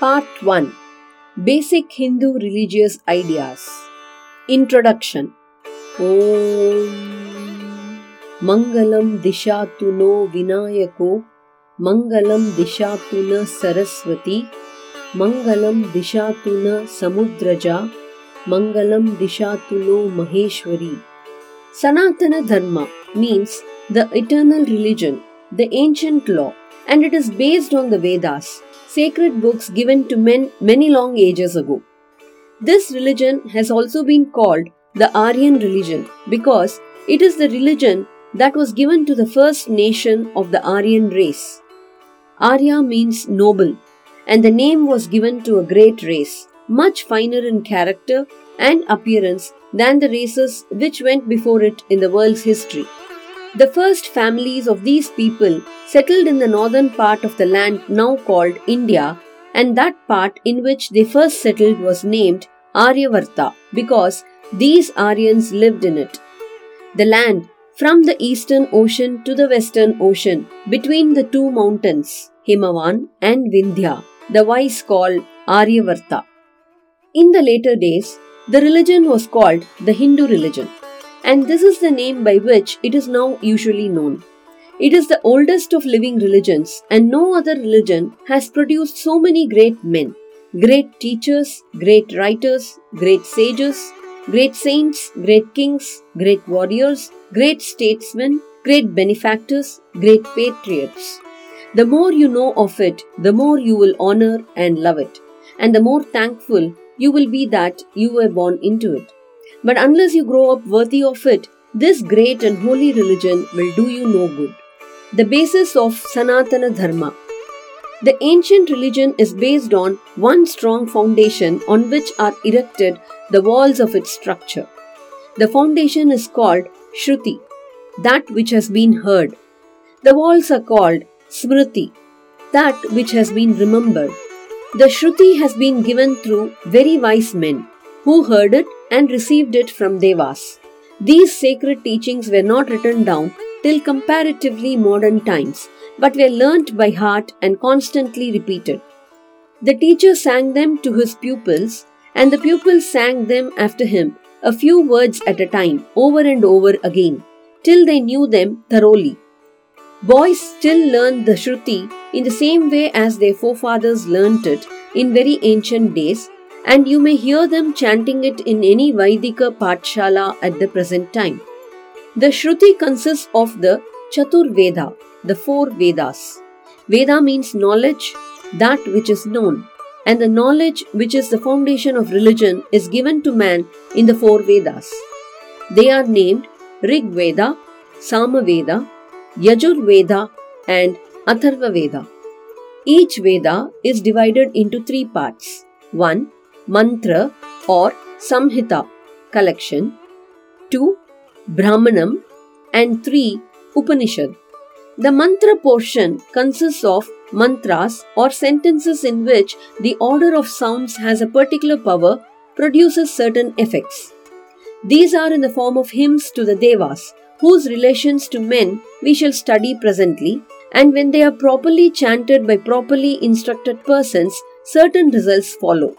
Part 1 Basic Hindu Religious Ideas. Introduction. Om Mangalam Dishatu no Vinayako. Mangalam Dishatu na Saraswati. Mangalam Dishatu na Samudraja. Mangalam Dishatu no Maheshwari. Sanatana Dharma means the eternal religion, the ancient law, and it is based on the Vedas, sacred books given to men many long ages ago. This religion has also been called the Aryan religion because it is the religion that was given to the first nation of the Aryan race. Arya means noble, and the name was given to a great race, much finer in character and appearance than the races which went before it in the world's history. The first families of these people settled in the northern part of the land now called India, and that part in which they first settled was named Aryavarta because these Aryans lived in it. The land from the eastern ocean to the western ocean, between the two mountains, Himavan and Vindhya, the wise called Aryavarta. In the later days, the religion was called the Hindu religion and this is the name by which it is now usually known. It is the oldest of living religions, and no other religion has produced so many great men, great teachers, great writers, great sages, great saints, great kings, great warriors, great statesmen, great benefactors, great patriots. The more you know of it, the more you will honor and love it, and the more thankful you will be that you were born into it. But unless you grow up worthy of it, this great and holy religion will do you no good. The basis of Sanatana Dharma. The ancient religion is based on one strong foundation on which are erected the walls of its structure. The foundation is called Shruti, that which has been heard. The walls are called Smriti, that which has been remembered. The Shruti has been given through very wise men who heard it and received it from Devas. These sacred teachings were not written down till comparatively modern times, but were learnt by heart and constantly repeated. The teacher sang them to his pupils, and the pupils sang them after him, a few words at a time, over and over again, till they knew them thoroughly. Boys still learn the Shruti in the same way as their forefathers learnt it in very ancient days and you may hear them chanting it in any Vaidika Patshala at the present time. The Shruti consists of the Chatur Veda, the four Vedas. Veda means knowledge, that which is known, and the knowledge which is the foundation of religion is given to man in the four Vedas. They are named Rig Veda, Sama Veda, Yajur Veda, and Atharva Veda. Each Veda is divided into three parts. 1 mantra or samhita collection, 2. Brahmanam, and 3. Upanishad. The mantra portion consists of mantras or sentences in which the order of sounds has a particular power, produces certain effects. These are in the form of hymns to the Devas, whose relations to men we shall study presently, and when they are properly chanted by properly instructed persons, certain results follow.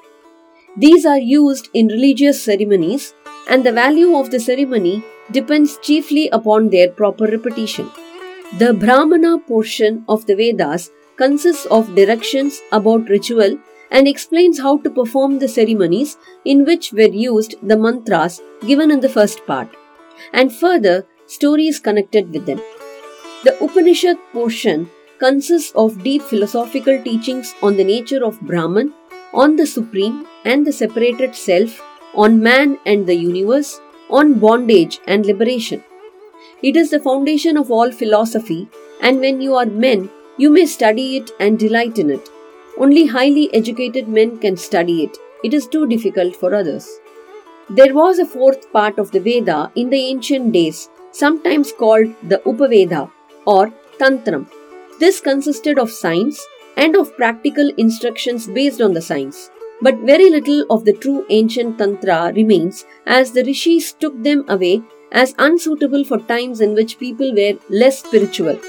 These are used in religious ceremonies, and the value of the ceremony depends chiefly upon their proper repetition. The Brahmana portion of the Vedas consists of directions about ritual and explains how to perform the ceremonies in which were used the mantras given in the first part, and further stories connected with them. The Upanishad portion consists of deep philosophical teachings on the nature of Brahman on the Supreme and the separated self, on man and the universe, on bondage and liberation. It is the foundation of all philosophy, and when you are men, you may study it and delight in it. Only highly educated men can study it. It is too difficult for others. There was a fourth part of the Veda in the ancient days, sometimes called the Upaveda or Tantram. This consisted of science, and of practical instructions based on the science. But very little of the true ancient Tantra remains as the rishis took them away as unsuitable for times in which people were less spiritual.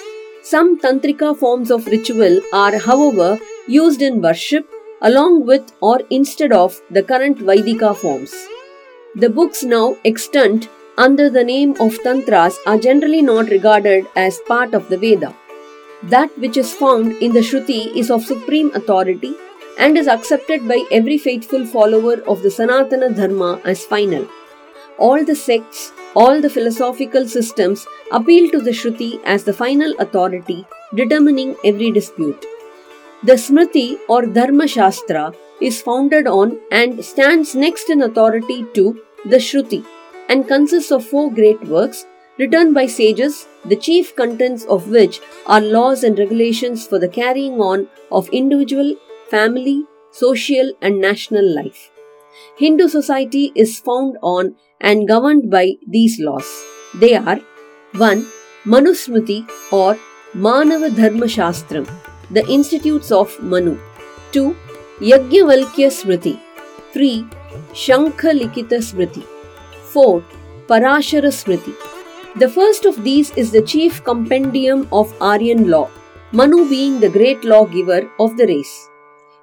Some Tantrika forms of ritual are, however, used in worship along with or instead of the current Vaidika forms. The books now extant under the name of Tantras are generally not regarded as part of the Veda. That which is found in the Shruti is of supreme authority and is accepted by every faithful follower of the Sanatana Dharma as final. All the sects, all the philosophical systems appeal to the Shruti as the final authority determining every dispute. The Smriti or Dharma Shastra is founded on and stands next in authority to the Shruti and consists of four great works written by sages, the chief contents of which are laws and regulations for the carrying on of individual, family, social, and national life. Hindu society is found on and governed by these laws. They are 1. Manusmriti or Manava Dharma Shastram, the institutes of Manu. 2. Yajnavalkya Smriti. 3. Shankha Likita Smriti. 4. Parashara Smriti. The first of these is the chief compendium of Aryan law, Manu being the great lawgiver of the race.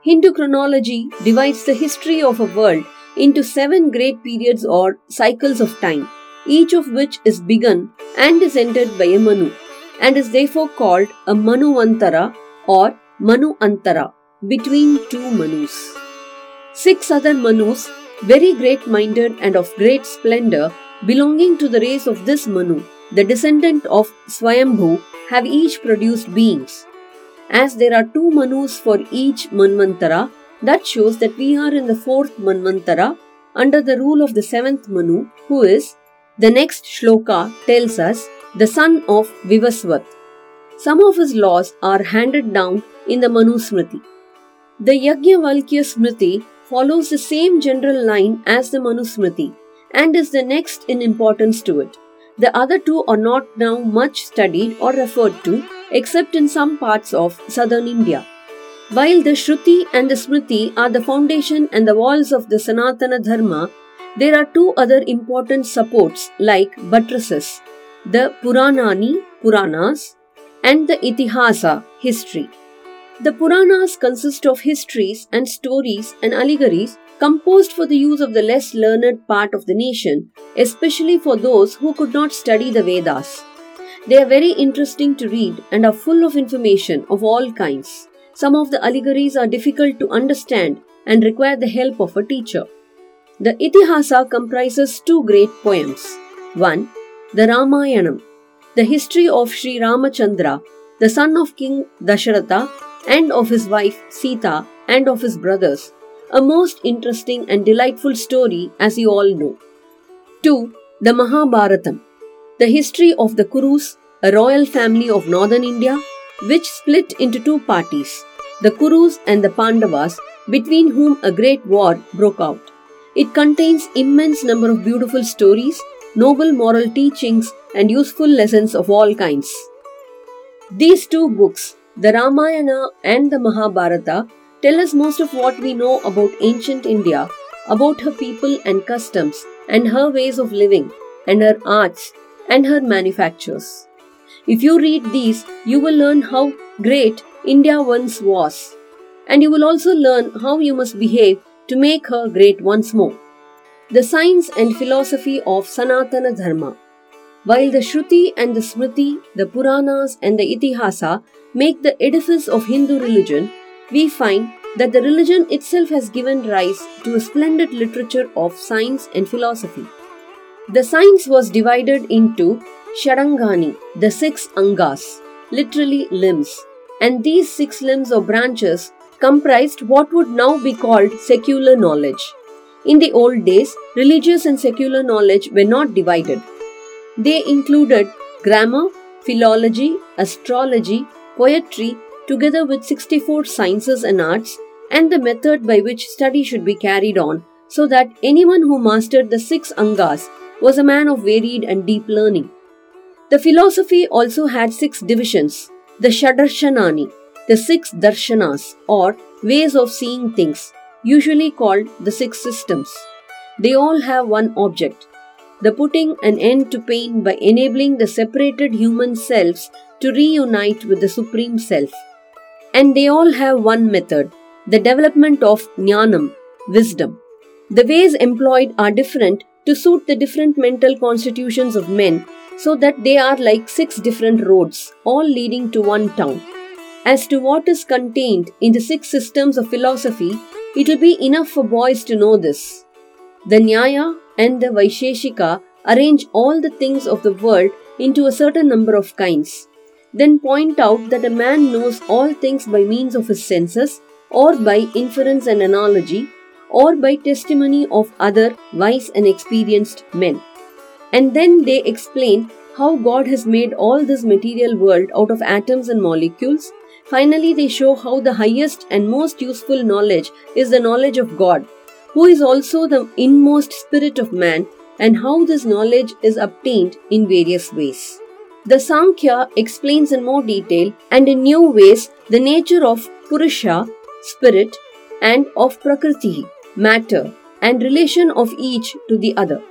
Hindu chronology divides the history of a world into seven great periods or cycles of time, each of which is begun and is ended by a Manu, and is therefore called a Manuvantara or Manu Antara, between two Manus. Six other Manus, very great minded and of great splendor, belonging to the race of this Manu, the descendant of Swayambhu, have each produced beings. As there are two Manus for each Manvantara, that shows that we are in the fourth Manvantara under the rule of the seventh Manu, who is, the next shloka tells us, the son of Vivasvat. Some of his laws are handed down in the Manu Smriti. The Yajnavalkya Smriti follows the same general line as the Manu Smriti and is the next in importance to it. The other two are not now much studied or referred to except in some parts of southern India. While the Shruti and the Smriti are the foundation and the walls of the Sanatana Dharma, there are two other important supports like buttresses the Puranani, Puranas, and the Itihasa, history. The Puranas consist of histories and stories and allegories composed for the use of the less learned part of the nation, especially for those who could not study the Vedas. They are very interesting to read and are full of information of all kinds. Some of the allegories are difficult to understand and require the help of a teacher. The Itihasa comprises two great poems. One, the Ramayanam, the history of Sri Ramachandra, the son of King Dasharatha and of his wife Sita and of his brothers, a most interesting and delightful story as you all know. 2. The Mahabharatam, the history of the Kurus, a royal family of northern India, which split into two parties, the Kurus and the Pandavas, between whom a great war broke out. It contains immense number of beautiful stories, noble moral teachings, and useful lessons of all kinds. These two books, the Ramayana and the Mahabharata, tell us most of what we know about ancient India, about her people and customs, and her ways of living, and her arts, and her manufactures. If you read these, you will learn how great India once was, and you will also learn how you must behave to make her great once more. The science and philosophy of Sanatana Dharma. While the Shruti and the Smriti, the Puranas and the Itihasa make the edifice of Hindu religion, we find that the religion itself has given rise to a splendid literature of science and philosophy. The science was divided into Shadangani, the six Angas, literally limbs, and these six limbs or branches comprised what would now be called secular knowledge. In the old days, religious and secular knowledge were not divided. They included grammar, philology, astrology, poetry, together with 64 sciences and arts, and the method by which study should be carried on, so that anyone who mastered the six Angas was a man of varied and deep learning. The philosophy also had six divisions the Shadarshanani, the six darshanas, or ways of seeing things, usually called the six systems. They all have one object the putting an end to pain by enabling the separated human selves to reunite with the Supreme Self. And they all have one method the development of jnanam, wisdom. The ways employed are different to suit the different mental constitutions of men, so that they are like six different roads, all leading to one town. As to what is contained in the six systems of philosophy, it will be enough for boys to know this. The Nyaya and the Vaisheshika arrange all the things of the world into a certain number of kinds. Then point out that a man knows all things by means of his senses, or by inference and analogy, or by testimony of other wise and experienced men. And then they explain how God has made all this material world out of atoms and molecules. Finally, they show how the highest and most useful knowledge is the knowledge of God, who is also the inmost spirit of man, and how this knowledge is obtained in various ways. The Sankhya explains in more detail and in new ways the nature of Purusha, spirit, and of Prakriti, matter, and relation of each to the other.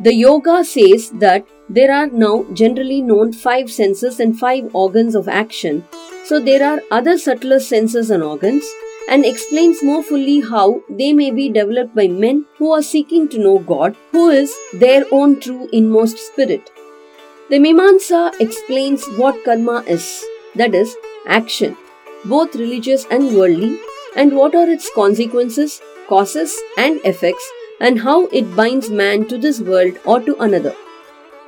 The Yoga says that there are now generally known five senses and five organs of action, so there are other subtler senses and organs, and explains more fully how they may be developed by men who are seeking to know God, who is their own true inmost spirit. The Mimamsa explains what karma is, that is, action, both religious and worldly, and what are its consequences, causes, and effects, and how it binds man to this world or to another.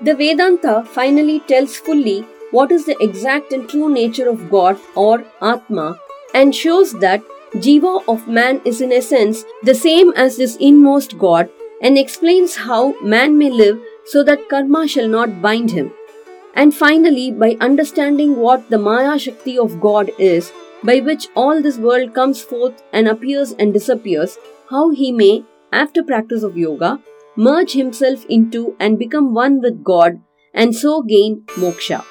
The Vedanta finally tells fully what is the exact and true nature of God or Atma and shows that Jiva of man is in essence the same as this inmost God and explains how man may live so that karma shall not bind him. And finally, by understanding what the Maya Shakti of God is, by which all this world comes forth and appears and disappears, how he may, after practice of yoga, merge himself into and become one with God and so gain moksha.